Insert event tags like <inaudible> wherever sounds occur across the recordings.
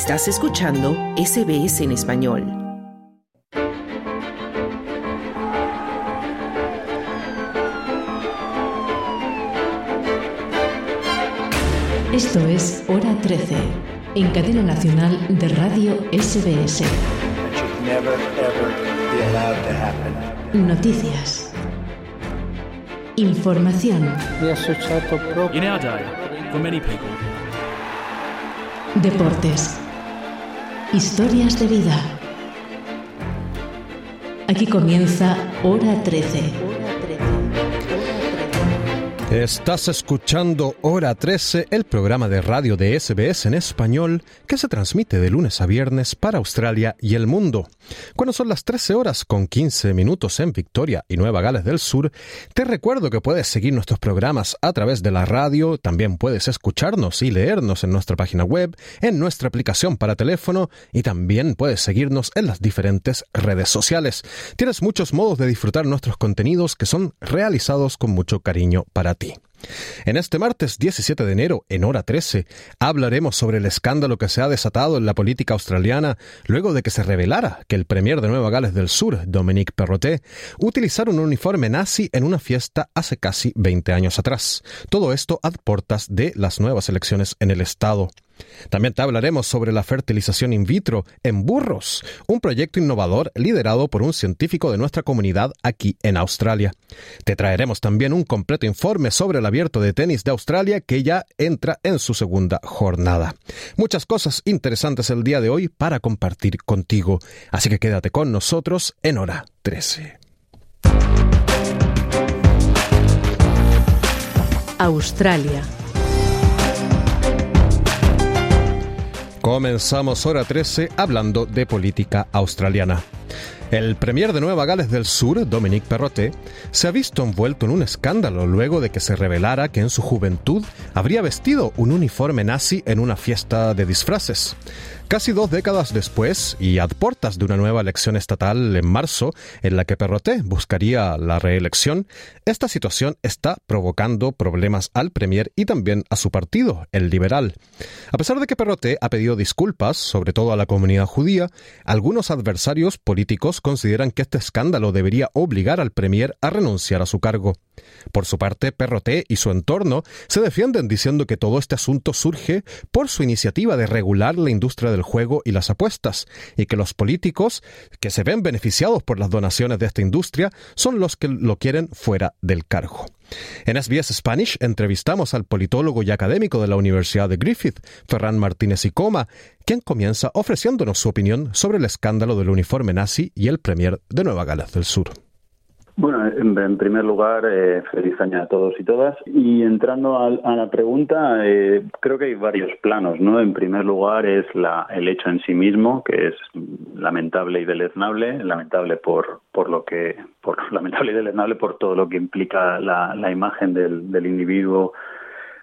Estás escuchando SBS en español. Esto es Hora 13, en cadena nacional de radio SBS. Noticias. Información. In our day, for many people, Deportes. Historias de vida. Aquí comienza Hora 13. Estás escuchando Hora 13, el programa de radio de SBS en español que se transmite de lunes a viernes para Australia y el mundo. Cuando son las 13 horas con 15 minutos en Victoria y Nueva Gales del Sur, te recuerdo que puedes seguir nuestros programas a través de la radio, también puedes escucharnos y leernos en nuestra página web, en nuestra aplicación para teléfono y también puedes seguirnos en las diferentes redes sociales. Tienes muchos modos de disfrutar nuestros contenidos que son realizados con mucho cariño para. En este martes 17 de enero, en hora 13, hablaremos sobre el escándalo que se ha desatado en la política australiana luego de que se revelara que el premier de Nueva Gales del Sur, Dominique Perrottet, utilizara un uniforme nazi en una fiesta hace casi 20 años atrás. Todo esto a portas de las nuevas elecciones en el estado. También te hablaremos sobre la fertilización in vitro en burros, un proyecto innovador liderado por un científico de nuestra comunidad aquí en Australia. Te traeremos también un completo informe sobre el abierto de tenis de Australia que ya entra en su segunda jornada. Muchas cosas interesantes el día de hoy para compartir contigo, así que quédate con nosotros en hora 13. Australia. Comenzamos hora 13 hablando de política australiana. El premier de Nueva Gales del Sur, Dominique Perrottet, se ha visto envuelto en un escándalo luego de que se revelara que en su juventud habría vestido un uniforme nazi en una fiesta de disfraces. Casi dos décadas después, y a portas de una nueva elección estatal en marzo, en la que Perrottet buscaría la reelección, esta situación está provocando problemas al Premier y también a su partido, el Liberal. A pesar de que Perrottet ha pedido disculpas, sobre todo a la comunidad judía, algunos adversarios políticos consideran que este escándalo debería obligar al Premier a renunciar a su cargo. Por su parte, Perrottet y su entorno se defienden diciendo que todo este asunto surge por su iniciativa de regular la industria del juego y las apuestas, y que los políticos que se ven beneficiados por las donaciones de esta industria son los que lo quieren fuera del cargo. En SBS Spanish entrevistamos al politólogo y académico de la Universidad de Griffith, Ferran Martínez y Coma, quien comienza ofreciéndonos su opinión sobre el escándalo del uniforme nazi y el premier de Nueva Gales del Sur. Bueno, en, primer lugar, eh, feliz año a todos y todas. Y entrando a, a la pregunta, eh, creo que hay varios planos, ¿no? En primer lugar es la, el hecho en sí mismo, que es lamentable y deleznable, lamentable por, por lo que, por <laughs> lamentable y deleznable por todo lo que implica la, la imagen del, del individuo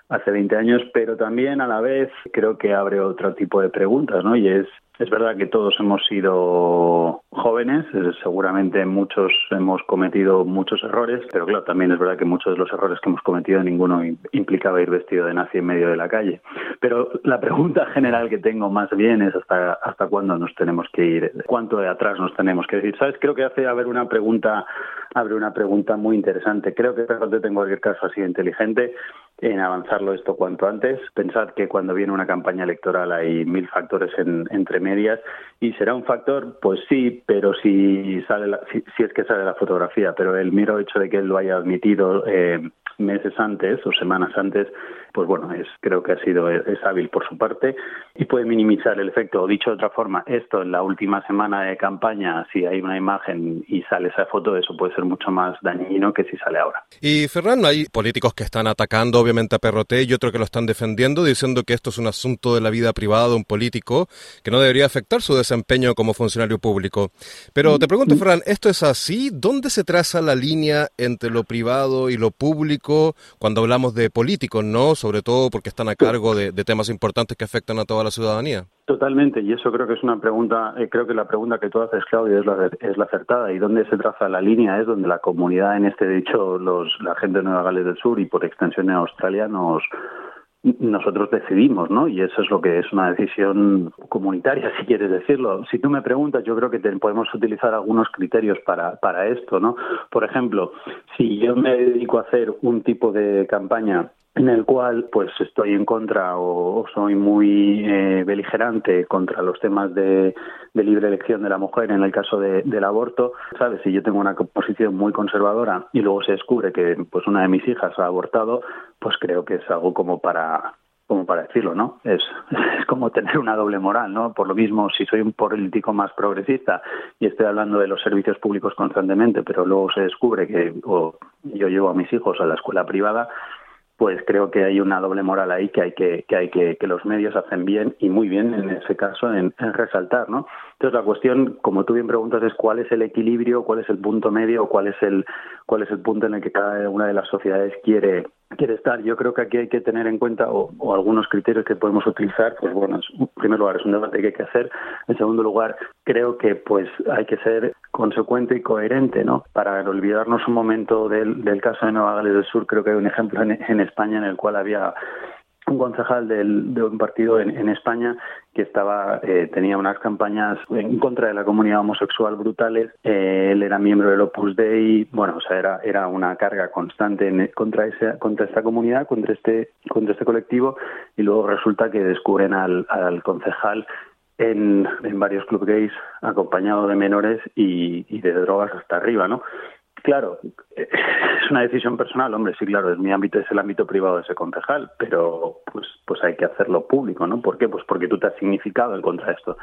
hace 20 años, pero también a la vez creo que abre otro tipo de preguntas, ¿no? Y es es verdad que todos hemos sido jóvenes, eh, seguramente muchos hemos cometido muchos errores, pero claro, también es verdad que muchos de los errores que hemos cometido ninguno implicaba ir vestido de nazi en medio de la calle. Pero la pregunta <laughs> general que tengo más bien es hasta hasta cuándo nos tenemos que ir, cuánto de atrás nos tenemos que decir. ¿Sabes? Creo que hace haber una pregunta abre una pregunta muy interesante. Creo que Perrote tengo cualquier caso así inteligente en avanzarlo esto cuanto antes. Pensad que cuando viene una campaña electoral hay mil factores en, entre medias y será un factor, pues sí, pero si sale la, si, si, es que sale la fotografía, pero el mero hecho de que él lo haya admitido eh, meses antes o semanas antes, pues bueno, es creo que ha sido es hábil por su parte y puede minimizar el efecto. O dicho de otra forma, esto en la última semana de campaña, si hay una imagen y sale esa foto, eso puede ser mucho más dañino que si sale ahora. Y Ferran, hay políticos que están atacando obviamente a Perroté y otros que lo están defendiendo, diciendo que esto es un asunto de la vida privada de un político que no debería afectar su desempeño como funcionario público. Pero te pregunto, Ferran, ¿esto es así? ¿Dónde se traza la línea entre lo privado y lo público cuando hablamos de políticos, no? Sobre todo porque están a cargo de, temas importantes que afectan a toda la ciudadanía. Totalmente, y eso creo que es una pregunta, eh, creo que la pregunta que tú haces, Claudio, es la, es la acertada. ¿Y dónde se traza la línea? Es donde la comunidad, en este dicho, los, la gente de Nueva Gales del Sur y por extensión en Australia, nos, nosotros decidimos, ¿no? Y eso es lo que es una decisión comunitaria, si quieres decirlo. Si tú me preguntas, yo creo que podemos utilizar algunos criterios para, para esto, ¿no? Por ejemplo, si yo me dedico a hacer un tipo de campaña en el cual pues estoy en contra o, soy muy eh, beligerante contra los temas de, libre elección de la mujer en el caso del aborto, sabes, si yo tengo una posición muy conservadora y luego se descubre que pues una de mis hijas ha abortado, pues creo que es algo como para como para decirlo, ¿no? Es, <laughs> es como tener una doble moral, ¿no? Por lo mismo, si soy un político más progresista y estoy hablando de los servicios públicos constantemente, pero luego se descubre que yo llevo a mis hijos a la escuela privada, pues creo que hay una doble moral ahí que hay que, que hay que, que los medios hacen bien y muy bien en ese caso en, resaltar, ¿no? Entonces la cuestión, como tú bien preguntas, es cuál es el equilibrio, cuál es el punto medio, cuál es el cuál es el punto en el que cada una de las sociedades quiere quiere estar. Yo creo que aquí hay que tener en cuenta o, algunos criterios que podemos utilizar. Pues bueno, en primer lugar es un debate que hay que hacer. En segundo lugar, creo que pues hay que ser consecuente y coherente, ¿no? Para olvidarnos un momento del, del caso de Nueva Gales del Sur, creo que hay un ejemplo en, en España en el cual había un concejal de un partido en, España que estaba eh, tenía unas campañas en contra de la comunidad homosexual brutales. Eh, él era miembro del Opus Dei. Bueno, o sea, era, era una carga constante en, contra esa, contra esta comunidad, contra este contra este colectivo. Y luego resulta que descubren al, al concejal en, en varios club gays acompañado de menores y, y de drogas hasta arriba, ¿no? Claro, es una decisión personal, hombre, sí, claro, es mi ámbito, es el ámbito privado de ese concejal, pero pues, pues hay que hacerlo público, ¿no? ¿Por qué? Pues porque tú te has significado en contra de esto.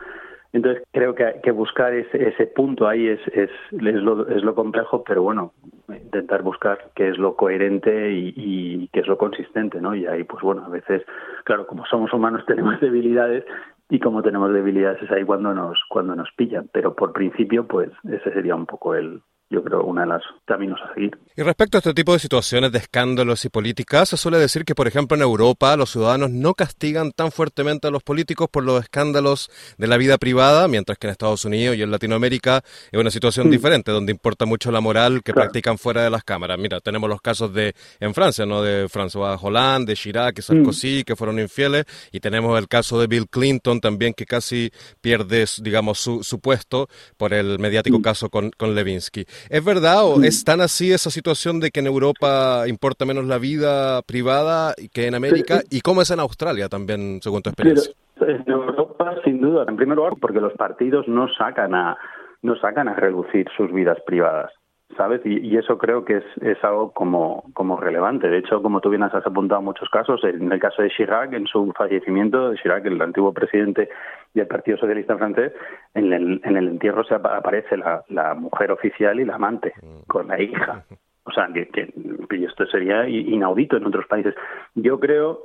Entonces creo que, que buscar ese, ese punto ahí es, es, es, lo, es lo complejo, pero bueno, intentar buscar qué es lo coherente y, y qué es lo consistente, ¿no? Y ahí, pues bueno, a veces, claro, como somos humanos <laughs> tenemos debilidades y como tenemos debilidades es ahí cuando nos cuando nos pillan, pero por principio, pues ese sería un poco el, yo creo, una de las caminos a seguir. Y respecto a este tipo de situaciones de escándalos y políticas, se suele decir que, por ejemplo, en Europa los ciudadanos no castigan tan fuertemente a los políticos por los escándalos de la vida privada, mientras que en Estados Unidos y en Latinoamérica es una situación diferente, donde importa mucho la moral que practican fuera de las cámaras. Mira, tenemos los casos de en Francia, ¿no? De François Hollande, de Chirac, y Sarkozy, mm. que fueron infieles, y tenemos el caso de Bill Clinton también, que casi pierde, digamos, su, su puesto por el mediático mm. caso con, con Levinsky. ¿Es verdad o es tan así esa situación de que en Europa importa menos la vida privada que en América? ¿Y cómo es en Australia también, según tu experiencia? en Europa, sin duda, en primer lugar, porque los partidos no sacan a no sacan a reducir sus vidas privadas. ¿Sabes? Y, eso creo que es, es algo como, como relevante. De hecho, como tú bien has apuntado muchos casos, en el caso de Chirac, en su fallecimiento, de Chirac, el antiguo presidente del Partido Socialista francés, en el, en el entierro se aparece la, la mujer oficial y la amante, mm. con la hija. <laughs> O sea, que, que, esto sería inaudito en otros países. Yo creo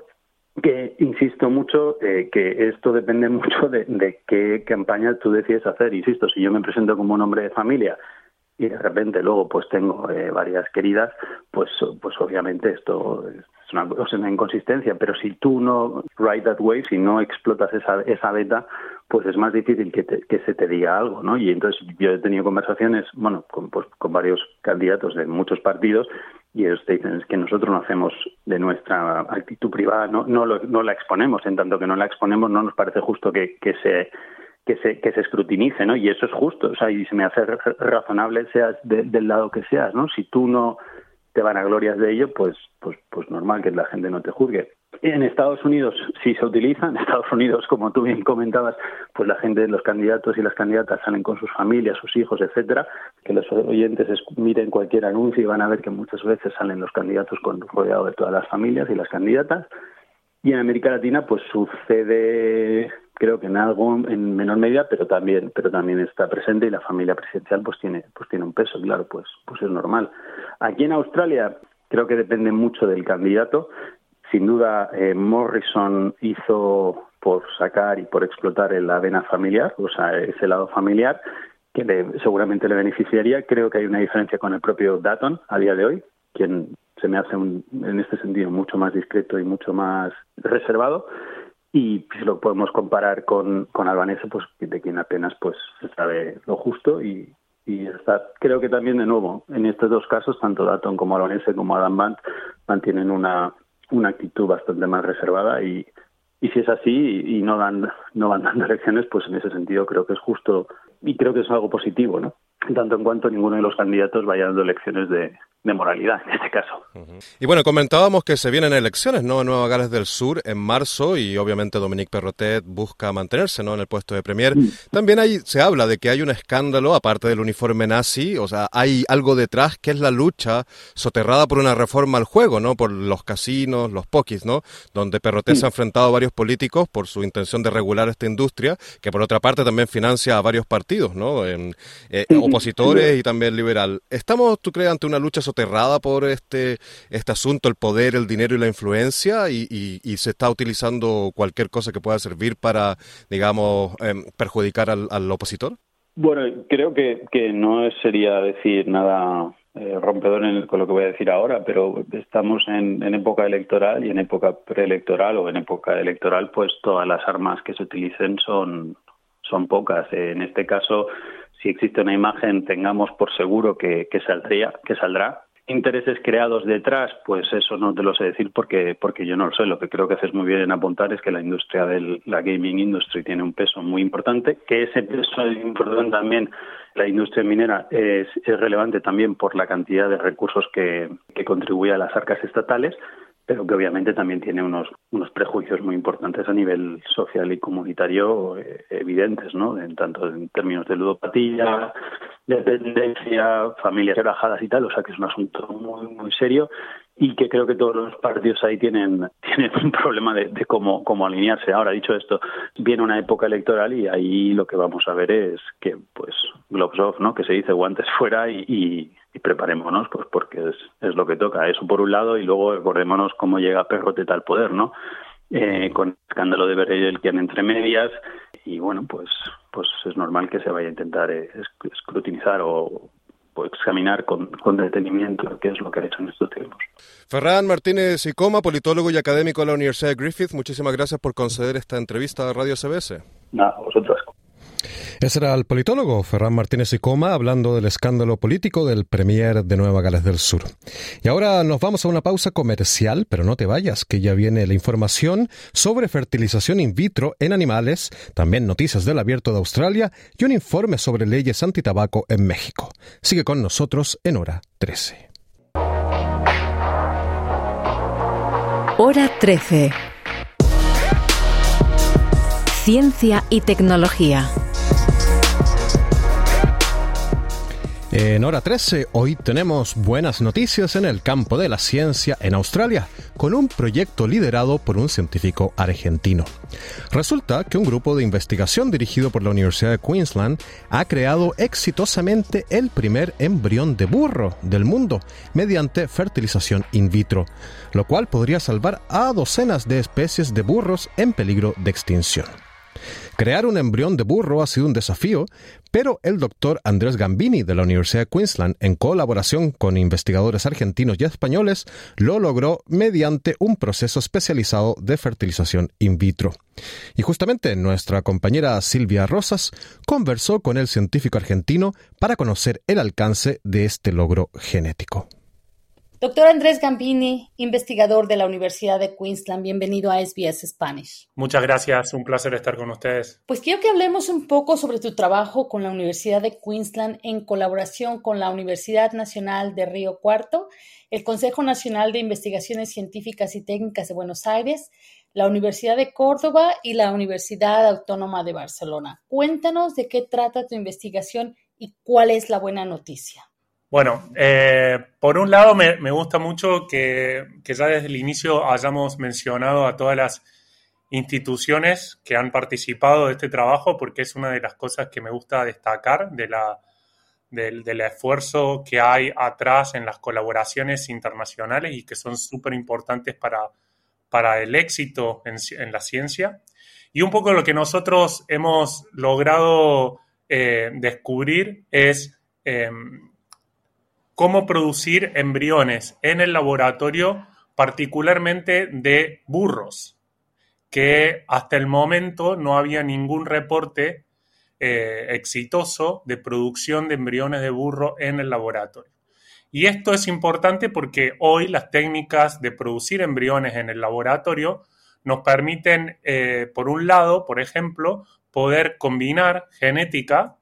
que insisto mucho eh, que esto depende <laughs> mucho de, de, qué campaña tú decides hacer. Insisto, si yo me presento como un hombre de familia y de repente luego pues tengo eh, varias queridas, pues, pues obviamente esto es una, una inconsistencia, pero si tú no ride that way, si no explotas esa, esa beta, pues es más difícil que, que se te diga algo, ¿no? Y entonces yo he tenido conversaciones, bueno, con, pues, con varios candidatos de muchos partidos y ellos te dicen es que nosotros no hacemos de nuestra actitud privada, no, no, lo, no la exponemos, en tanto que no la exponemos no nos parece justo que, que se que se, que se escrutinice, ¿no? Y eso es justo, o sea, y se me hace razonable seas del lado que seas, ¿no? Si tú no te van a glorias de ello, pues, pues, pues normal que la gente no te juzgue. En Estados Unidos sí se utiliza, en Estados Unidos, como tú bien comentabas, pues la gente, los candidatos y las candidatas salen con sus familias, sus hijos, etcétera, que los oyentes miren cualquier anuncio y van a ver que muchas veces salen los candidatos con rodeado de todas las familias y las candidatas. Y en América Latina, pues sucede creo que en algo en menor medida pero también pero también está presente y la familia presidencial pues tiene pues tiene un peso claro pues pues es normal. Aquí en Australia creo que depende mucho del candidato. Sin duda eh, Morrison hizo por sacar y por explotar la vena familiar o sea ese lado familiar que seguramente le beneficiaría. Creo que hay una diferencia con el propio Dutton a día de hoy quien se me hace en este sentido mucho más discreto y mucho más reservado y si lo podemos comparar con, con Albanese, pues de quien apenas pues se sabe lo justo y, y está. Creo que también de nuevo en estos dos casos, tanto Datton como Albanese como Adam Band mantienen una una actitud bastante más reservada y, y si es así y no dan no van dando elecciones, pues en ese sentido creo que es justo y creo que es algo positivo, ¿no? tanto en cuanto ninguno de los candidatos vaya dando elecciones de, de moralidad en este caso. Y bueno, comentábamos que se vienen elecciones, ¿no? En Nueva Gales del Sur en marzo y obviamente Dominique Perrotet busca mantenerse, ¿no? En el puesto de premier. También ahí se habla de que hay un escándalo aparte del uniforme nazi, o sea, hay algo detrás que es la lucha soterrada por una reforma al juego, ¿no? Por los casinos, los pokis, ¿no? Donde Perrotet se ha enfrentado a varios políticos por su intención de regular esta industria, que por otra parte también financia a varios partidos, ¿no? En, eh, opositores y también liberal. ¿Estamos, tú crees, ante una lucha soterrada aterrada por este, este asunto, el poder, el dinero y la influencia, y, se está utilizando cualquier cosa que pueda servir para, digamos, em, perjudicar al, opositor? Bueno, creo que, que no sería decir nada eh, rompedor en con lo que voy a decir ahora, pero estamos en, en, época electoral y en época preelectoral o en época electoral, pues todas las armas que se utilicen son, son pocas. En este caso, si existe una imagen, tengamos por seguro que, que saldría, que saldrá intereses creados detrás, pues eso no te lo sé decir porque porque yo no lo sé. Lo que creo que haces muy bien en apuntar es que la industria de la gaming industry tiene un peso muy importante, que ese peso es importante también la industria minera es, es relevante también por la cantidad de recursos que, que contribuye a las arcas estatales, pero que obviamente también tiene unos, unos prejuicios muy importantes a nivel social y comunitario eh, evidentes, ¿no? En tanto en términos de ludopatía, dependencia, familias rebajadas y tal, o sea que es un asunto muy, muy serio y que creo que todos los partidos ahí tienen, <laughs> tienen un problema de, cómo, cómo alinearse. Ahora, dicho esto, viene una época electoral y ahí lo que vamos a ver es que, pues, gloves off, ¿no? Que se dice guantes fuera y y preparémonos, pues porque es, es lo que toca. Eso por un lado, y luego recordémonos cómo llega Perroteta al poder, ¿no? Eh, con el escándalo de Berrell que entre medias, y bueno, pues, pues es normal que se vaya a intentar eh, escrutinizar o examinar con, con, detenimiento qué es lo que ha hecho en estos tiempos. Ferran Martínez Icoma, politólogo y académico de la Universidad de Griffith, muchísimas gracias por conceder esta entrevista a Radio CBS. Nada, vosotros. Ese era el politólogo Ferran Martínez y Coma hablando del escándalo político del Premier de Nueva Gales del Sur. Y ahora nos vamos a una pausa comercial, pero no te vayas, que ya viene la información sobre fertilización in vitro en animales, también noticias del abierto de Australia y un informe sobre leyes antitabaco en México. Sigue con nosotros en hora 13. Hora 13. Ciencia y tecnología. En hora 13, hoy tenemos buenas noticias en el campo de la ciencia en Australia, con un proyecto liderado por un científico argentino. Resulta que un grupo de investigación dirigido por la Universidad de Queensland ha creado exitosamente el primer embrión de burro del mundo mediante fertilización in vitro, lo cual podría salvar a docenas de especies de burros en peligro de extinción. Crear un embrión de burro ha sido un desafío, pero el doctor Andrés Gambini de la Universidad de Queensland, en colaboración con investigadores argentinos y españoles, lo logró mediante un proceso especializado de fertilización in vitro. Y justamente nuestra compañera Silvia Rosas conversó con el científico argentino para conocer el alcance de este logro genético. Doctor Andrés Gambini, investigador de la Universidad de Queensland, bienvenido a SBS Spanish. Muchas gracias, un placer estar con ustedes. Pues quiero que hablemos un poco sobre tu trabajo con la Universidad de Queensland en colaboración con la Universidad Nacional de Río Cuarto, el Consejo Nacional de Investigaciones Científicas y Técnicas de Buenos Aires, la Universidad de Córdoba y la Universidad Autónoma de Barcelona. Cuéntanos de qué trata tu investigación y cuál es la buena noticia. Bueno, eh, por un lado me, gusta mucho que, ya desde el inicio hayamos mencionado a todas las instituciones que han participado de este trabajo, porque es una de las cosas que me gusta destacar de la, del, esfuerzo que hay atrás en las colaboraciones internacionales y que son súper importantes para, para el éxito en, la ciencia. Y un poco lo que nosotros hemos logrado eh, descubrir es em, cómo producir embriones en el laboratorio, particularmente de burros, que hasta el momento no había ningún reporte eh, exitoso de producción de embriones de burro en el laboratorio. Y esto es importante porque hoy las técnicas de producir embriones en el laboratorio nos permiten, eh, por un lado, por ejemplo, poder combinar genética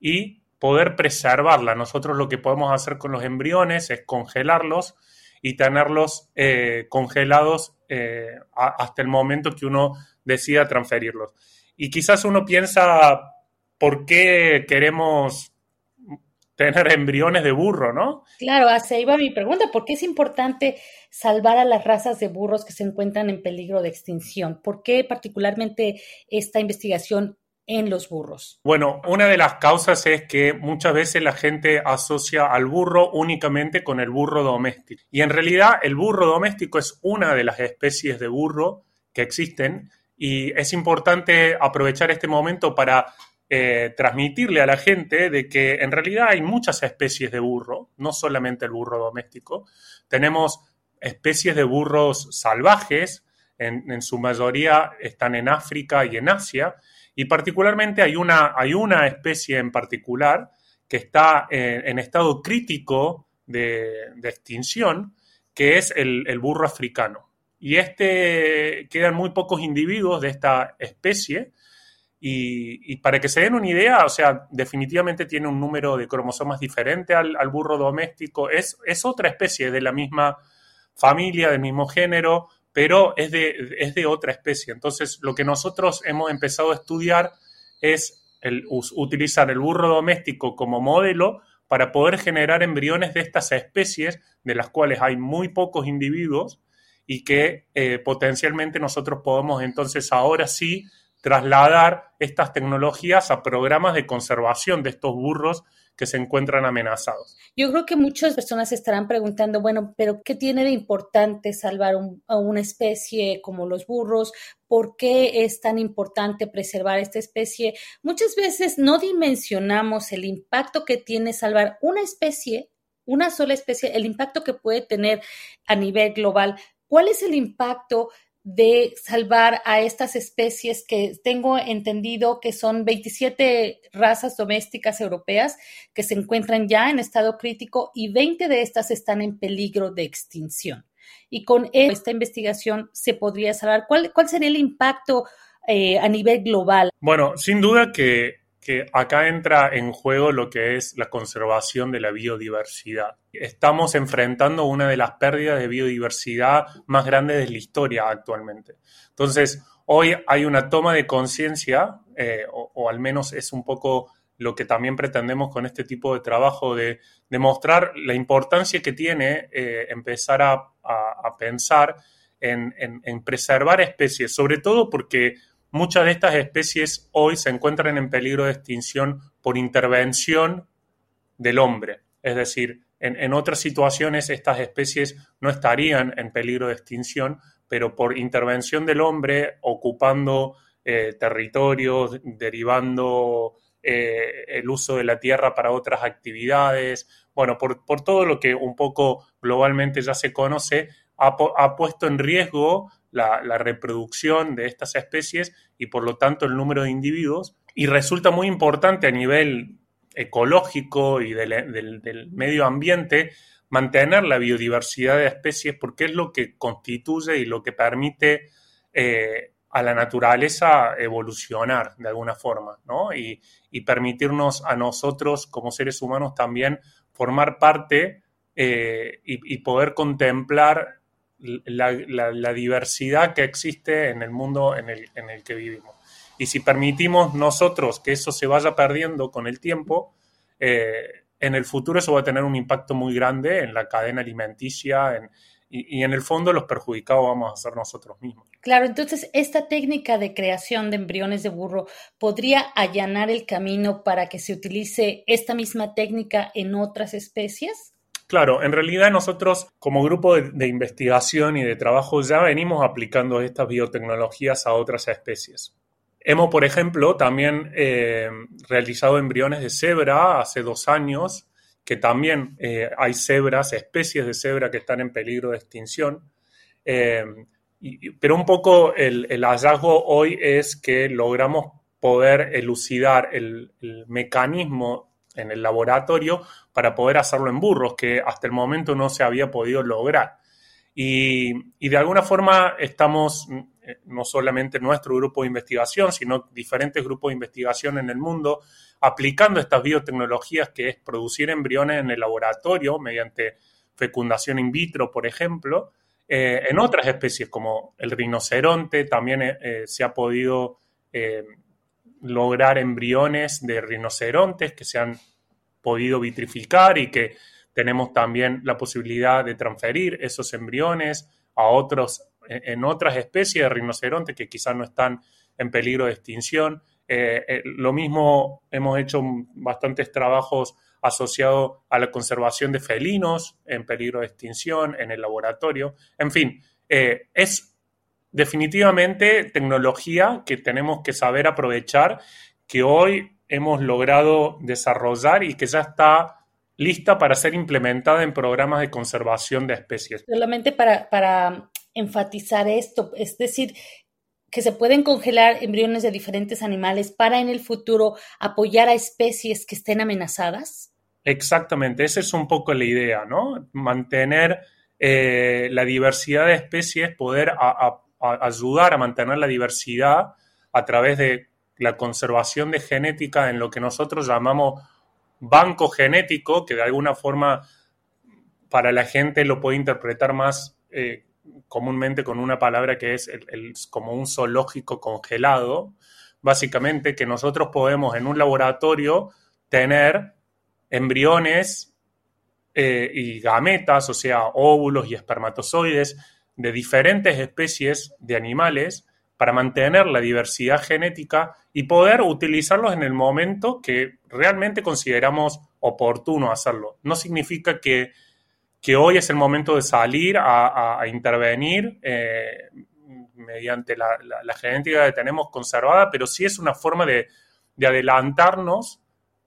y poder preservarla. Nosotros lo que podemos hacer con los embriones es congelarlos y tenerlos eh, congelados eh, hasta el momento que uno decida transferirlos. Y quizás uno piensa, ¿por qué queremos tener embriones de burro, ¿no? Claro, así iba mi pregunta, ¿por qué es importante salvar a las razas de burros que se encuentran en peligro de extinción? ¿Por qué particularmente esta investigación en los burros? Bueno, una de las causas es que muchas veces la gente asocia al burro únicamente con el burro doméstico. Y en realidad el burro doméstico es una de las especies de burro que existen y es importante aprovechar este momento para eh, transmitirle a la gente de que en realidad hay muchas especies de burro, no solamente el burro doméstico. Tenemos especies de burros salvajes, en, su mayoría están en África y en Asia, y particularmente hay una, hay una especie en particular que está en, estado crítico de, extinción, que es el, burro africano. Y este quedan muy pocos individuos de esta especie, y, para que se den una idea, o sea, definitivamente tiene un número de cromosomas diferente al, burro doméstico. Es, es, otra especie de la misma familia, del mismo género, pero es de, es de otra especie. Entonces, lo que nosotros hemos empezado a estudiar es utilizar el burro doméstico como modelo para poder generar embriones de estas especies, de las cuales hay muy pocos individuos, y que eh, potencialmente nosotros podemos entonces ahora sí trasladar estas tecnologías a programas de conservación de estos burros que se encuentran amenazados. Yo creo que muchas personas estarán preguntando, bueno, pero ¿qué tiene de importante salvar a una especie como los burros? ¿Por qué es tan importante preservar esta especie? Muchas veces no dimensionamos el impacto que tiene salvar una especie, una sola especie, el impacto que puede tener a nivel global. ¿Cuál es el impacto de salvar a estas especies que tengo entendido que son 27 razas domésticas europeas que se encuentran ya en estado crítico y 20 de estas están en peligro de extinción. Y con esta investigación se podría salvar. ¿Cuál, cuál sería el impacto eh, a nivel global? Bueno, sin duda que que acá entra en juego lo que es la conservación de la biodiversidad. Estamos enfrentando una de las pérdidas de biodiversidad más grandes de la historia actualmente. Entonces, hoy hay una toma de conciencia, eh, o, al menos es un poco lo que también pretendemos con este tipo de trabajo, de demostrar la importancia que tiene eh, empezar a, pensar en, en preservar especies, sobre todo porque Muchas de estas especies hoy se encuentran en peligro de extinción por intervención del hombre. Es decir, en, otras situaciones estas especies no estarían en peligro de extinción, pero por intervención del hombre, ocupando eh, territorios, derivando eh, el uso de la tierra para otras actividades, bueno, por, todo lo que un poco globalmente ya se conoce, ha puesto en riesgo la, reproducción de estas especies y por lo tanto el número de individuos. Y resulta muy importante a nivel ecológico y del, medio ambiente mantener la biodiversidad de especies porque es lo que constituye y lo que permite eh, a la naturaleza evolucionar de alguna forma, ¿no? Y, permitirnos a nosotros como seres humanos también formar parte eh, y, y, poder contemplar la, diversidad que existe en el mundo en el, en el que vivimos. Y si permitimos nosotros que eso se vaya perdiendo con el tiempo, eh, en el futuro eso va a tener un impacto muy grande en la cadena alimenticia y, en el fondo los perjudicados vamos a ser nosotros mismos. Claro, entonces esta técnica de creación de embriones de burro podría allanar el camino para que se utilice esta misma técnica en otras especies. Claro, en realidad nosotros como grupo de, investigación y de trabajo ya venimos aplicando estas biotecnologías a otras especies. Hemos, por ejemplo, también eh, realizado embriones de cebra hace dos años, que también eh, hay cebras, especies de cebra que están en peligro de extinción. Eh, pero un poco el, hallazgo hoy es que logramos poder elucidar el mecanismo en el laboratorio para poder hacerlo en burros, que hasta el momento no se había podido lograr. Y, de alguna forma estamos, eh, no solamente nuestro grupo de investigación, sino diferentes grupos de investigación en el mundo, aplicando estas biotecnologías que es producir embriones en el laboratorio mediante fecundación in vitro, por ejemplo, eh, en otras especies como el rinoceronte también eh, se ha podido lograr embriones de rinocerontes que se han podido vitrificar y que tenemos también la posibilidad de transferir esos embriones a otros, en otras especies de rinocerontes que quizás no están en peligro de extinción. Eh, eh, lo mismo hemos hecho bastantes trabajos asociados a la conservación de felinos en peligro de extinción en el laboratorio. En fin, eh, es definitivamente tecnología que tenemos que saber aprovechar, que hoy hemos logrado desarrollar y que ya está lista para ser implementada en programas de conservación de especies. Solamente para, para enfatizar esto, es decir, que se pueden congelar embriones de diferentes animales para en el futuro apoyar a especies que estén amenazadas? Exactamente, esa es un poco la idea, ¿no? Mantener eh, la diversidad de especies, poder ayudar a mantener la diversidad a través de la conservación de genética en lo que nosotros llamamos banco genético, que de alguna forma para la gente lo puede interpretar más eh, comúnmente con una palabra que es como un zoológico congelado, básicamente que nosotros podemos en un laboratorio tener embriones eh, y gametas, o sea, óvulos y espermatozoides de diferentes especies de animales para mantener la diversidad genética y poder utilizarlos en el momento que realmente consideramos oportuno hacerlo. No significa que, hoy es el momento de salir a, intervenir eh, mediante la, genética que tenemos conservada, pero sí es una forma de, adelantarnos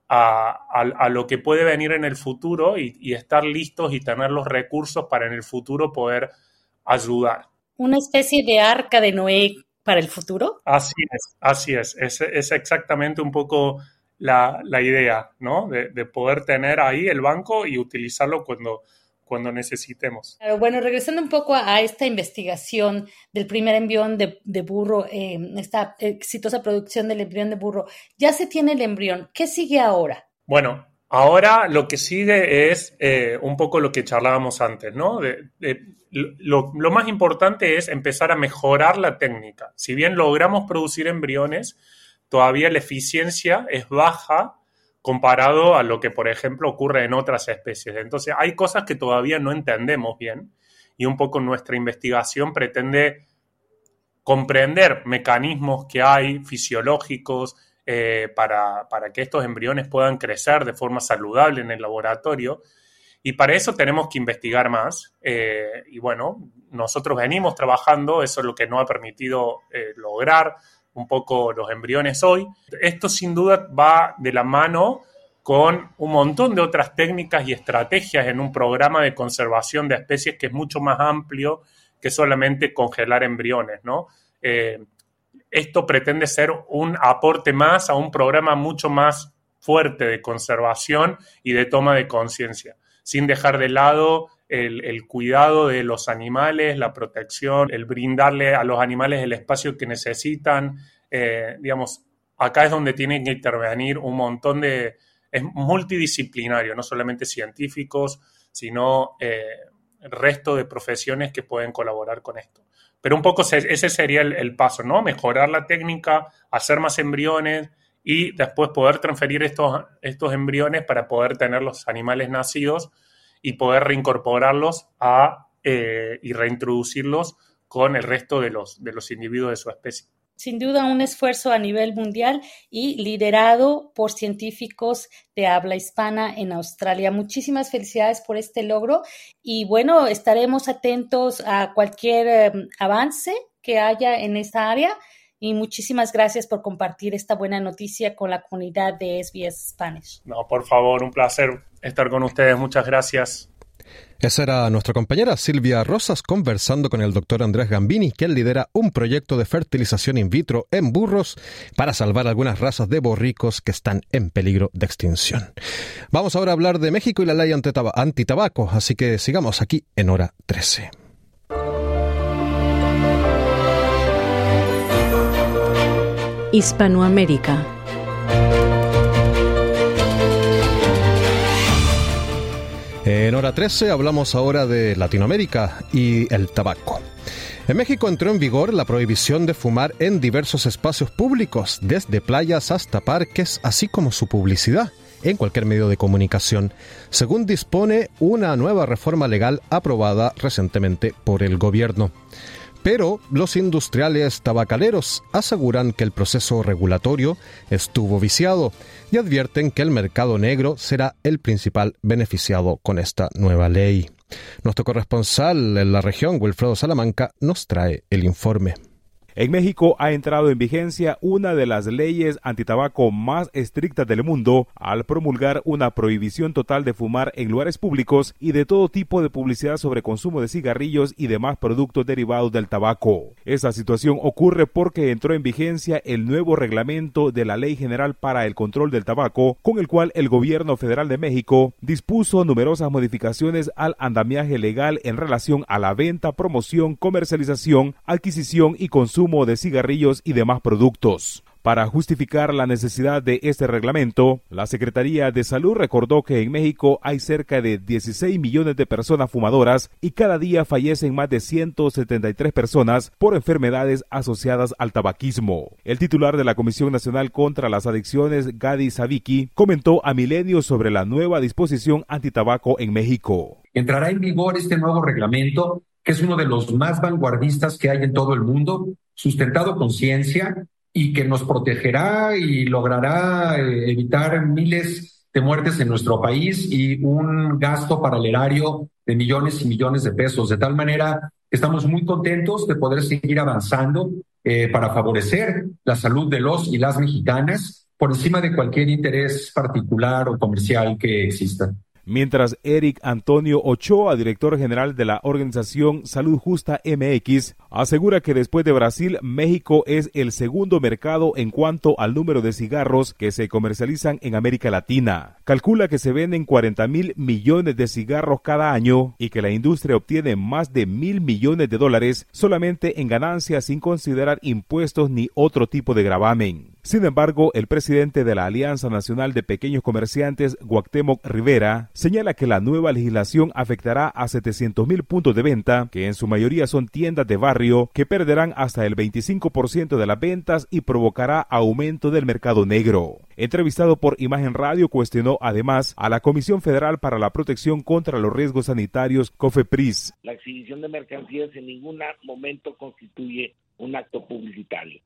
a, lo que puede venir en el futuro y estar listos y tener los recursos para en el futuro poder ayudar. Una especie de arca de Noé para el futuro. Así es, así es. Es, exactamente un poco la, idea, ¿no? De, poder tener ahí el banco y utilizarlo cuando, cuando necesitemos. bueno, regresando un poco a, esta investigación del primer embrión de, burro, eh, esta exitosa producción del embrión de burro, ya se tiene el embrión. ¿Qué sigue ahora? Bueno, Ahora lo que sigue es eh, un poco lo que charlábamos antes, ¿no? lo, más importante es empezar a mejorar la técnica. Si bien logramos producir embriones, todavía la eficiencia es baja comparado a lo que, por ejemplo, ocurre en otras especies. Entonces, hay cosas que todavía no entendemos bien y un poco nuestra investigación pretende comprender mecanismos que hay fisiológicos, eh, para, que estos embriones puedan crecer de forma saludable en el laboratorio. Y para eso tenemos que investigar más. Eh, y bueno, nosotros venimos trabajando, eso es lo que nos ha permitido eh, lograr un poco los embriones hoy. Esto sin duda va de la mano con un montón de otras técnicas y estrategias en un programa de conservación de especies que es mucho más amplio que solamente congelar embriones, ¿no? Esto pretende ser un aporte más a un programa mucho más fuerte de conservación y de toma de conciencia, sin dejar de lado el, cuidado de los animales, la protección, el brindarle a los animales el espacio que necesitan. Eh, digamos, acá es donde tienen que intervenir un montón de... Es multidisciplinario, no solamente científicos, sino eh, resto de profesiones que pueden colaborar con esto. Pero un poco ese sería el, paso, ¿no? Mejorar la técnica, hacer más embriones y después poder transferir estos, estos embriones para poder tener los animales nacidos y poder reincorporarlos a, eh, y reintroducirlos con el resto de los, de los individuos de su especie sin duda un esfuerzo a nivel mundial y liderado por científicos de habla hispana en Australia. Muchísimas felicidades por este logro y bueno, estaremos atentos a cualquier em, avance que haya en esta área y muchísimas gracias por compartir esta buena noticia con la comunidad de SBS Spanish. No, por favor, un placer estar con ustedes. Muchas gracias. Esa era nuestra compañera Silvia Rosas conversando con el doctor Andrés Gambini, quien lidera un proyecto de fertilización in vitro en burros para salvar algunas razas de borricos que están en peligro de extinción. Vamos ahora a hablar de México y la ley antitabaco, así que sigamos aquí en hora 13. Hispanoamérica. En hora 13 hablamos ahora de Latinoamérica y el tabaco. En México entró en vigor la prohibición de fumar en diversos espacios públicos, desde playas hasta parques, así como su publicidad en cualquier medio de comunicación, según dispone una nueva reforma legal aprobada recientemente por el gobierno. Pero los industriales tabacaleros aseguran que el proceso regulatorio estuvo viciado y advierten que el mercado negro será el principal beneficiado con esta nueva ley. Nuestro corresponsal en la región, Wilfredo Salamanca, nos trae el informe. En México ha entrado en vigencia una de las leyes antitabaco más estrictas del mundo al promulgar una prohibición total de fumar en lugares públicos y de todo tipo de publicidad sobre consumo de cigarrillos y demás productos derivados del tabaco. Esa situación ocurre porque entró en vigencia el nuevo reglamento de la Ley General para el Control del Tabaco, con el cual el Gobierno Federal de México dispuso numerosas modificaciones al andamiaje legal en relación a la venta, promoción, comercialización, adquisición y consumo de cigarrillos y demás productos. Para justificar la necesidad de este reglamento, la Secretaría de Salud recordó que en México hay cerca de 16 millones de personas fumadoras y cada día fallecen más de 173 personas por enfermedades asociadas al tabaquismo. El titular de la Comisión Nacional contra las Adicciones, Gadi Saviki, comentó a Milenio sobre la nueva disposición antitabaco en México. Entrará en vigor este nuevo reglamento que es uno de los más vanguardistas que hay en todo el mundo, sustentado con ciencia y que nos protegerá y logrará eh, evitar miles de muertes en nuestro país y un gasto para el erario de millones y millones de pesos. De tal manera, estamos muy contentos de poder seguir avanzando eh, para favorecer la salud de los y las mexicanas por encima de cualquier interés particular o comercial que exista mientras Eric Antonio Ochoa, director general de la organización Salud Justa MX, asegura que después de Brasil, México es el segundo mercado en cuanto al número de cigarros que se comercializan en América Latina. Calcula que se venden 40 mil millones de cigarros cada año y que la industria obtiene más de mil millones de dólares solamente en ganancias sin considerar impuestos ni otro tipo de gravamen. Sin embargo, el presidente de la Alianza Nacional de Pequeños Comerciantes, Guactemoc Rivera, señala que la nueva legislación afectará a 700.000 puntos de venta, que en su mayoría son tiendas de barrio, que perderán hasta el 25% de las ventas y provocará aumento del mercado negro. Entrevistado por Imagen Radio, cuestionó además a la Comisión Federal para la Protección contra los Riesgos Sanitarios, COFEPRIS. La exhibición de mercancías en ningún momento constituye un acto publicitario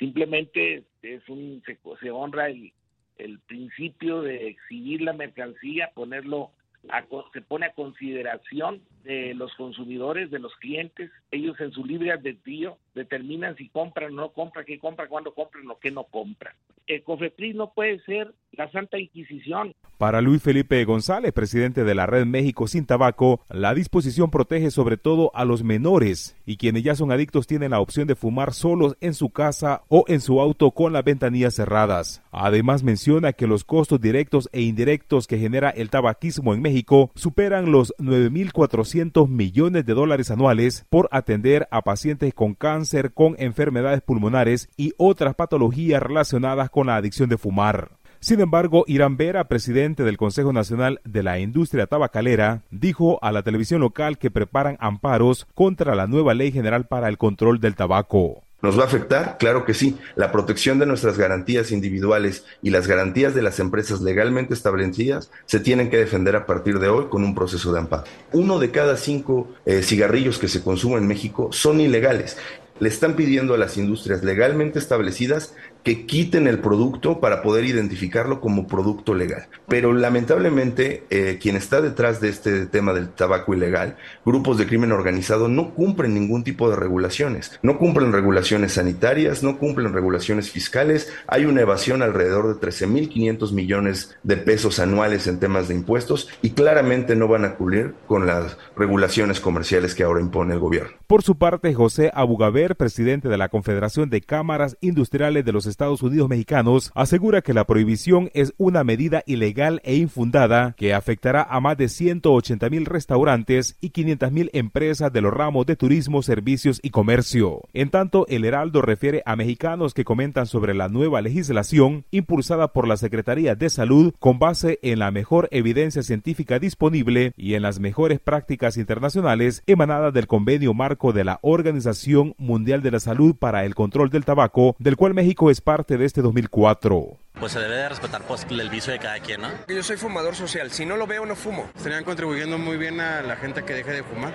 Simplemente es un se, honra el, el principio de exhibir la mercancía, ponerlo a, se pone a consideración de los consumidores, de los clientes. Ellos en su libre albedrío determinan si compran o no compran, qué compran, cuándo compran o qué no compran. El COFEPRIS no puede ser la Santa Inquisición. Para Luis Felipe González, presidente de la Red México Sin Tabaco, la disposición protege sobre todo a los menores y quienes ya son adictos tienen la opción de fumar solos en su casa o en su auto con las ventanillas cerradas. Además menciona que los costos directos e indirectos que genera el tabaquismo en México superan los 9.400 millones de dólares anuales por atender a pacientes con cáncer, con enfermedades pulmonares y otras patologías relacionadas con la adicción de fumar. Sin embargo, Irán Vera, presidente del Consejo Nacional de la Industria Tabacalera, dijo a la televisión local que preparan amparos contra la nueva ley general para el control del tabaco. ¿Nos va a afectar? Claro que sí. La protección de nuestras garantías individuales y las garantías de las empresas legalmente establecidas se tienen que defender a partir de hoy con un proceso de amparo. Uno de cada cinco eh, cigarrillos que se consumen en México son ilegales le están pidiendo a las industrias legalmente establecidas que quiten el producto para poder identificarlo como producto legal. Pero lamentablemente eh, quien está detrás de este tema del tabaco ilegal, grupos de crimen organizado, no cumplen ningún tipo de regulaciones. No cumplen regulaciones sanitarias, no cumplen regulaciones fiscales. Hay una evasión alrededor de 13.500 millones de pesos anuales en temas de impuestos y claramente no van a cumplir con las regulaciones comerciales que ahora impone el gobierno. Por su parte, José Abugaber, presidente de la Confederación de Cámaras Industriales de los Estados Unidos Mexicanos, asegura que la prohibición es una medida ilegal e infundada que afectará a más de 180 mil restaurantes y 500 mil empresas de los ramos de turismo, servicios y comercio. En tanto, el Heraldo refiere a mexicanos que comentan sobre la nueva legislación impulsada por la Secretaría de Salud con base en la mejor evidencia científica disponible y en las mejores prácticas internacionales emanadas del convenio marco de la Organización Mundial de la Salud para el Control del Tabaco, del cual México es parte de este 2004. Pues se debe de respetar pues, el vicio de cada quien, ¿no? Yo soy fumador social, si no lo veo no fumo. Estarían contribuyendo muy bien a la gente que deje de fumar.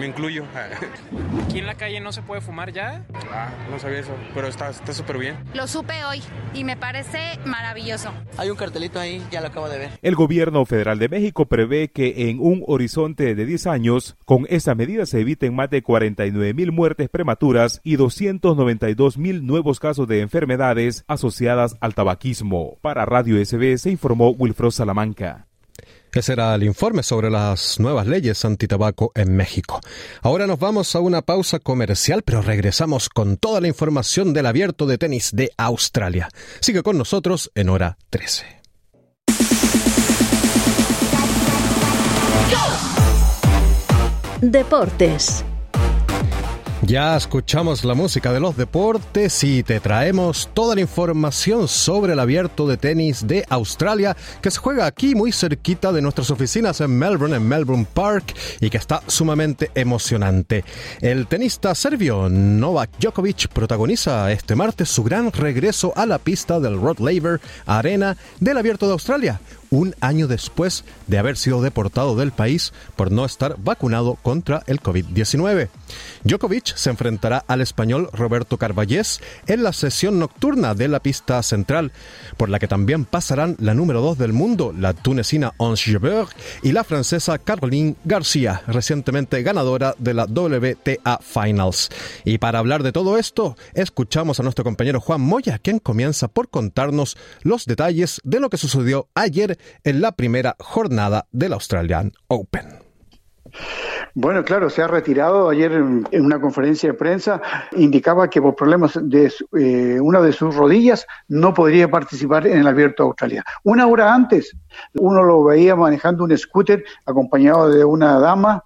Me incluyo. ¿Aquí en la calle no se puede fumar ya? Ah, no sabía eso, pero está súper bien. Lo supe hoy y me parece maravilloso. Hay un cartelito ahí, ya lo acabo de ver. El gobierno federal de México prevé que en un horizonte de 10 años, con esta medida se eviten más de 49 mil muertes prematuras y 292 mil nuevos casos de enfermedades asociadas al tabaquismo. Para Radio SBS informó Wilfredo Salamanca. Ese era el informe sobre las nuevas leyes antitabaco en México. Ahora nos vamos a una pausa comercial, pero regresamos con toda la información del abierto de tenis de Australia. Sigue con nosotros en hora 13. Deportes. Ya escuchamos la música de los deportes y te traemos toda la información sobre el abierto de tenis de Australia que se juega aquí muy cerquita de nuestras oficinas en Melbourne, en Melbourne Park y que está sumamente emocionante. El tenista serbio Novak Djokovic protagoniza este martes su gran regreso a la pista del Rod Laver Arena del abierto de Australia, un año después de haber sido deportado del país por no estar vacunado contra el COVID-19. Djokovic se enfrentará al español Roberto Carballés en la sesión nocturna de la pista central, por la que también pasarán la número 2 del mundo, la tunecina Ons Jabeur, y la francesa Caroline García, recientemente ganadora de la WTA Finals. Y para hablar de todo esto, escuchamos a nuestro compañero Juan Moya, quien comienza por contarnos los detalles de lo que sucedió ayer en la primera jornada del Australian Open. Bueno, claro, se ha retirado ayer en, una conferencia de prensa, indicaba que por problemas de eh, una de sus rodillas no podría participar en el Abierto de Australia. Una hora antes, uno lo veía manejando un scooter acompañado de una dama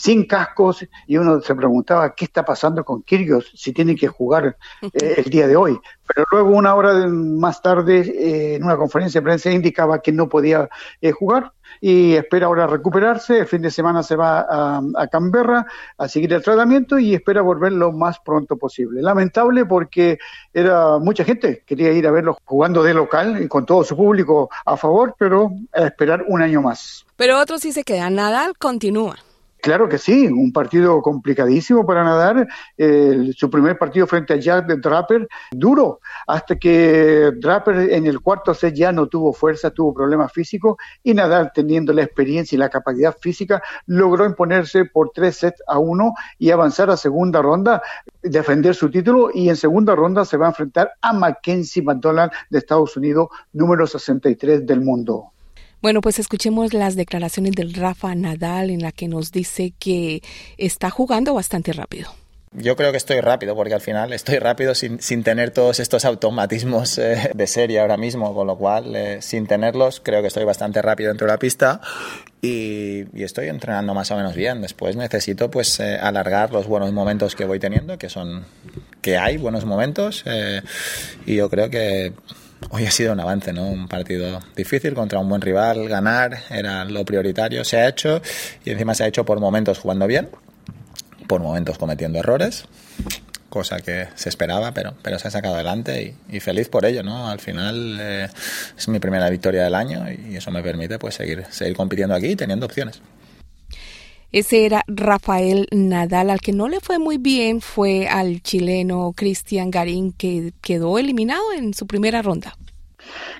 sin cascos y uno se preguntaba qué está pasando con Kyrgios si tiene que jugar eh, el día de hoy. Pero luego una hora más tarde eh, en una conferencia de prensa indicaba que no podía eh, jugar y espera ahora recuperarse. El fin de semana se va a, a, Canberra a seguir el tratamiento y espera volver lo más pronto posible. Lamentable porque era mucha gente quería ir a verlo jugando de local y con todo su público a favor, pero a esperar un año más. Pero otros sí se quedan. Nadal continúa. Claro que sí, un partido complicadísimo para Nadal. su primer partido frente a Jack Draper, duro, hasta que Draper en el cuarto set ya no tuvo fuerza, tuvo problemas físicos y Nadal, teniendo la experiencia y la capacidad física, logró imponerse por tres sets a uno y avanzar a segunda ronda, defender su título y en segunda ronda se va a enfrentar a Mackenzie McDonald de Estados Unidos, número 63 del mundo. Bueno, pues escuchemos las declaraciones del Rafa Nadal en la que nos dice que está jugando bastante rápido. Yo creo que estoy rápido, porque al final estoy rápido sin, sin tener todos estos automatismos eh, de serie ahora mismo, con lo cual, eh, sin tenerlos, creo que estoy bastante rápido dentro de la pista y, y estoy entrenando más o menos bien. Después necesito pues eh, alargar los buenos momentos que voy teniendo, que son que hay buenos momentos, y yo creo que Hoy ha sido un avance, ¿no? Un partido difícil contra un buen rival, ganar era lo prioritario, se ha hecho y encima se ha hecho por momentos jugando bien, por momentos cometiendo errores, cosa que se esperaba, pero, pero se ha sacado adelante y, feliz por ello, ¿no? Al final eh, es mi primera victoria del año y eso me permite pues seguir, seguir compitiendo aquí y teniendo opciones. Ese era Rafael Nadal. Al que no le fue muy bien fue al chileno Cristian Garín, que quedó eliminado en su primera ronda.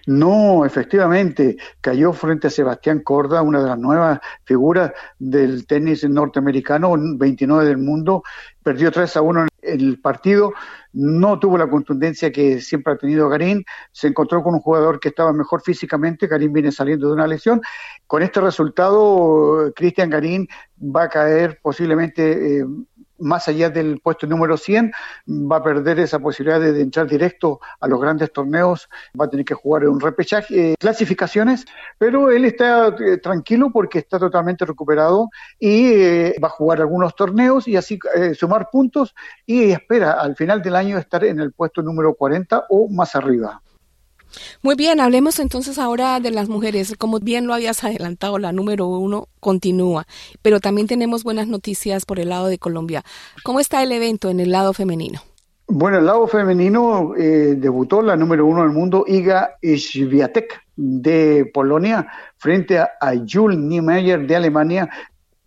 No, efectivamente, cayó frente a Sebastián Corda, una de las nuevas figuras del tenis norteamericano, 29 del mundo, perdió 3 a 1 en el partido, no tuvo la contundencia que siempre ha tenido Garín, se encontró con un jugador que estaba mejor físicamente, Garín viene saliendo de una lesión. Con este resultado, Cristian Garín va a caer posiblemente eh, más allá del puesto número 100, va a perder esa posibilidad de, entrar directo a los grandes torneos, va a tener que jugar un repechaje, eh, clasificaciones, pero él está eh, tranquilo porque está totalmente recuperado y eh, va a jugar algunos torneos y así sumar puntos y espera al final del año estar en el puesto número 40 o más arriba. Muy bien, hablemos entonces ahora de las mujeres. Como bien lo habías adelantado, la número uno continúa, pero también tenemos buenas noticias por el lado de Colombia. ¿Cómo está el evento en el lado femenino? Bueno, el lado femenino eh, debutó la número uno del mundo, Iga Swiatek de Polonia, frente a, a Jules Niemeyer de Alemania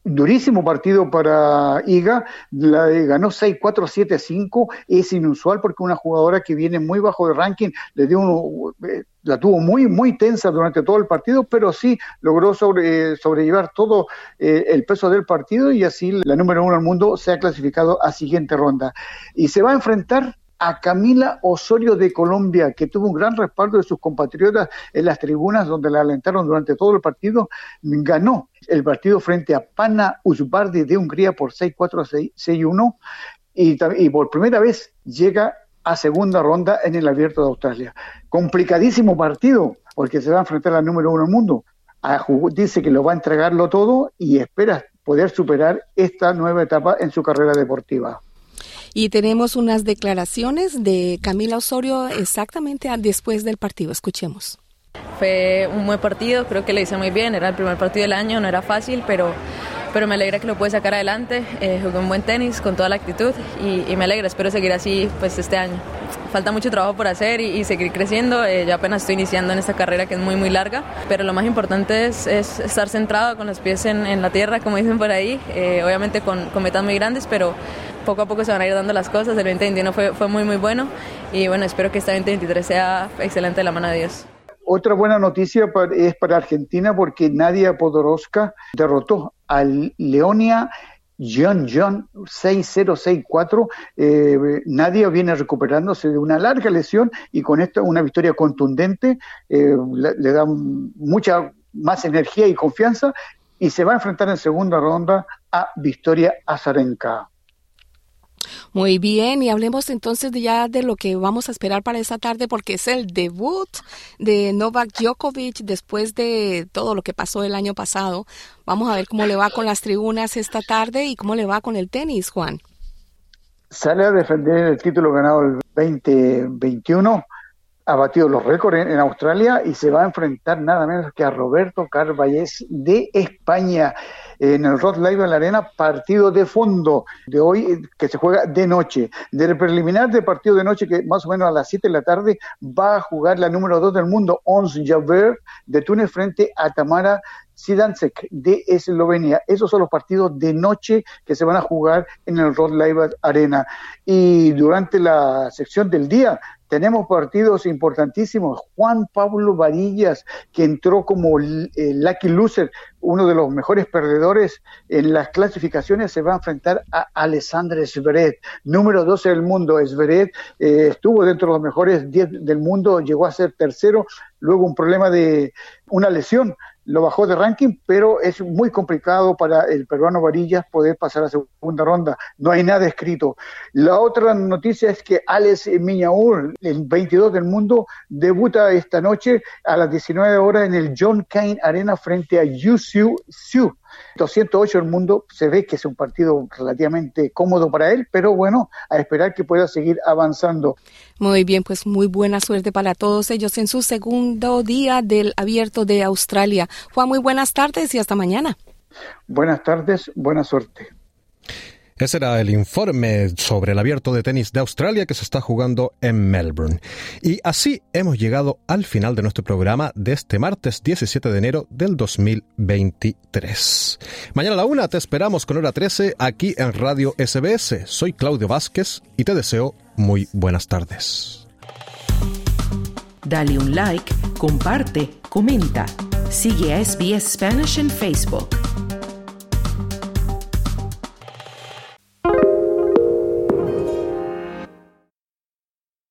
Durísimo partido para Iga, la ganó 6-4-7-5, es inusual porque una jugadora que viene muy bajo de ranking le dio eh, la tuvo muy muy tensa durante todo el partido, pero sí logró sobre, sobrellevar todo eh, el peso del partido y así la número uno del mundo se ha clasificado a siguiente ronda. Y se va a enfrentar a Camila Osorio de Colombia, que tuvo un gran respaldo de sus compatriotas en las tribunas donde la alentaron durante todo el partido, ganó el partido frente a Pana Uzbardi de Hungría por 6-4, 6-1 y, y por primera vez llega a segunda ronda en el Abierto de Australia. Complicadísimo partido, porque se va a enfrentar al número uno del mundo. dice que lo va a entregarlo todo y espera poder superar esta nueva etapa en su carrera deportiva. Y tenemos unas declaraciones de Camila Osorio exactamente después del partido. Escuchemos. Fue un buen partido, creo que le hice muy bien, era el primer partido del año, no era fácil, pero, pero me alegra que lo pude sacar adelante, eh, jugué un buen tenis con toda la actitud y, me alegra, espero seguir así pues este año. Falta mucho trabajo por hacer y, seguir creciendo, eh, yo apenas estoy iniciando en esta carrera que es muy muy larga, pero lo más importante es, estar centrado con los pies en, la tierra, como dicen por ahí, eh, obviamente con, con metas muy grandes, pero poco a poco se van a ir dando las cosas. El 2021 fue, fue muy, muy bueno y bueno, espero que este 2023 sea excelente de la mano de Dios. Otra buena noticia es para Argentina porque Nadia Podoroska derrotó al Leonia John John 6064. Eh, Nadia viene recuperándose de una larga lesión y con esto una victoria contundente eh, le, da mucha más energía y confianza y se va a enfrentar en segunda ronda a Victoria Azarenka. Muy bien, y hablemos entonces ya de lo que vamos a esperar para esta tarde, porque es el debut de Novak Djokovic después de todo lo que pasó el año pasado. Vamos a ver cómo le va con las tribunas esta tarde y cómo le va con el tenis, Juan. Sale a defender el título ganado el 2021 ha batido los récords en, Australia y se va a enfrentar nada menos que a Roberto Carballés de España en el Rod Live en la Arena, partido de fondo de hoy que se juega de noche. Del preliminar de partido de noche, que más o menos a las 7 de la tarde va a jugar la número 2 del mundo, Ons Javert de Túnez frente a Tamara Sidansek de Eslovenia. Esos son los partidos de noche que se van a jugar en el Rod Live Arena. Y durante la sección del día tenemos partidos importantísimos. Juan Pablo Varillas, que entró como el lucky loser, uno de los mejores perdedores en las clasificaciones, se va a enfrentar a Alessandre Zverev, número 12 del mundo. Zverev eh, estuvo dentro de los mejores 10 del mundo, llegó a ser tercero, luego un problema de una lesión lo bajó de ranking, pero es muy complicado para el peruano Varillas poder pasar a segunda ronda. No hay nada escrito. La otra noticia es que Alex Miñaur, el 22 del mundo, debuta esta noche a las 19 horas en el John Cain Arena frente a Yu Xiu Xiu. 208 el mundo, se ve que es un partido relativamente cómodo para él, pero bueno, a esperar que pueda seguir avanzando. Muy bien, pues muy buena suerte para todos ellos en su segundo día del abierto de Australia. Juan, muy buenas tardes y hasta mañana. Buenas tardes, buena suerte. Ese era el informe sobre el abierto de tenis de Australia que se está jugando en Melbourne. Y así hemos llegado al final de nuestro programa de este martes 17 de enero del 2023. Mañana a la una te esperamos con hora 13 aquí en Radio SBS. Soy Claudio Vázquez y te deseo muy buenas tardes. Dale un like, comparte, comenta. Sigue a SBS Spanish en Facebook.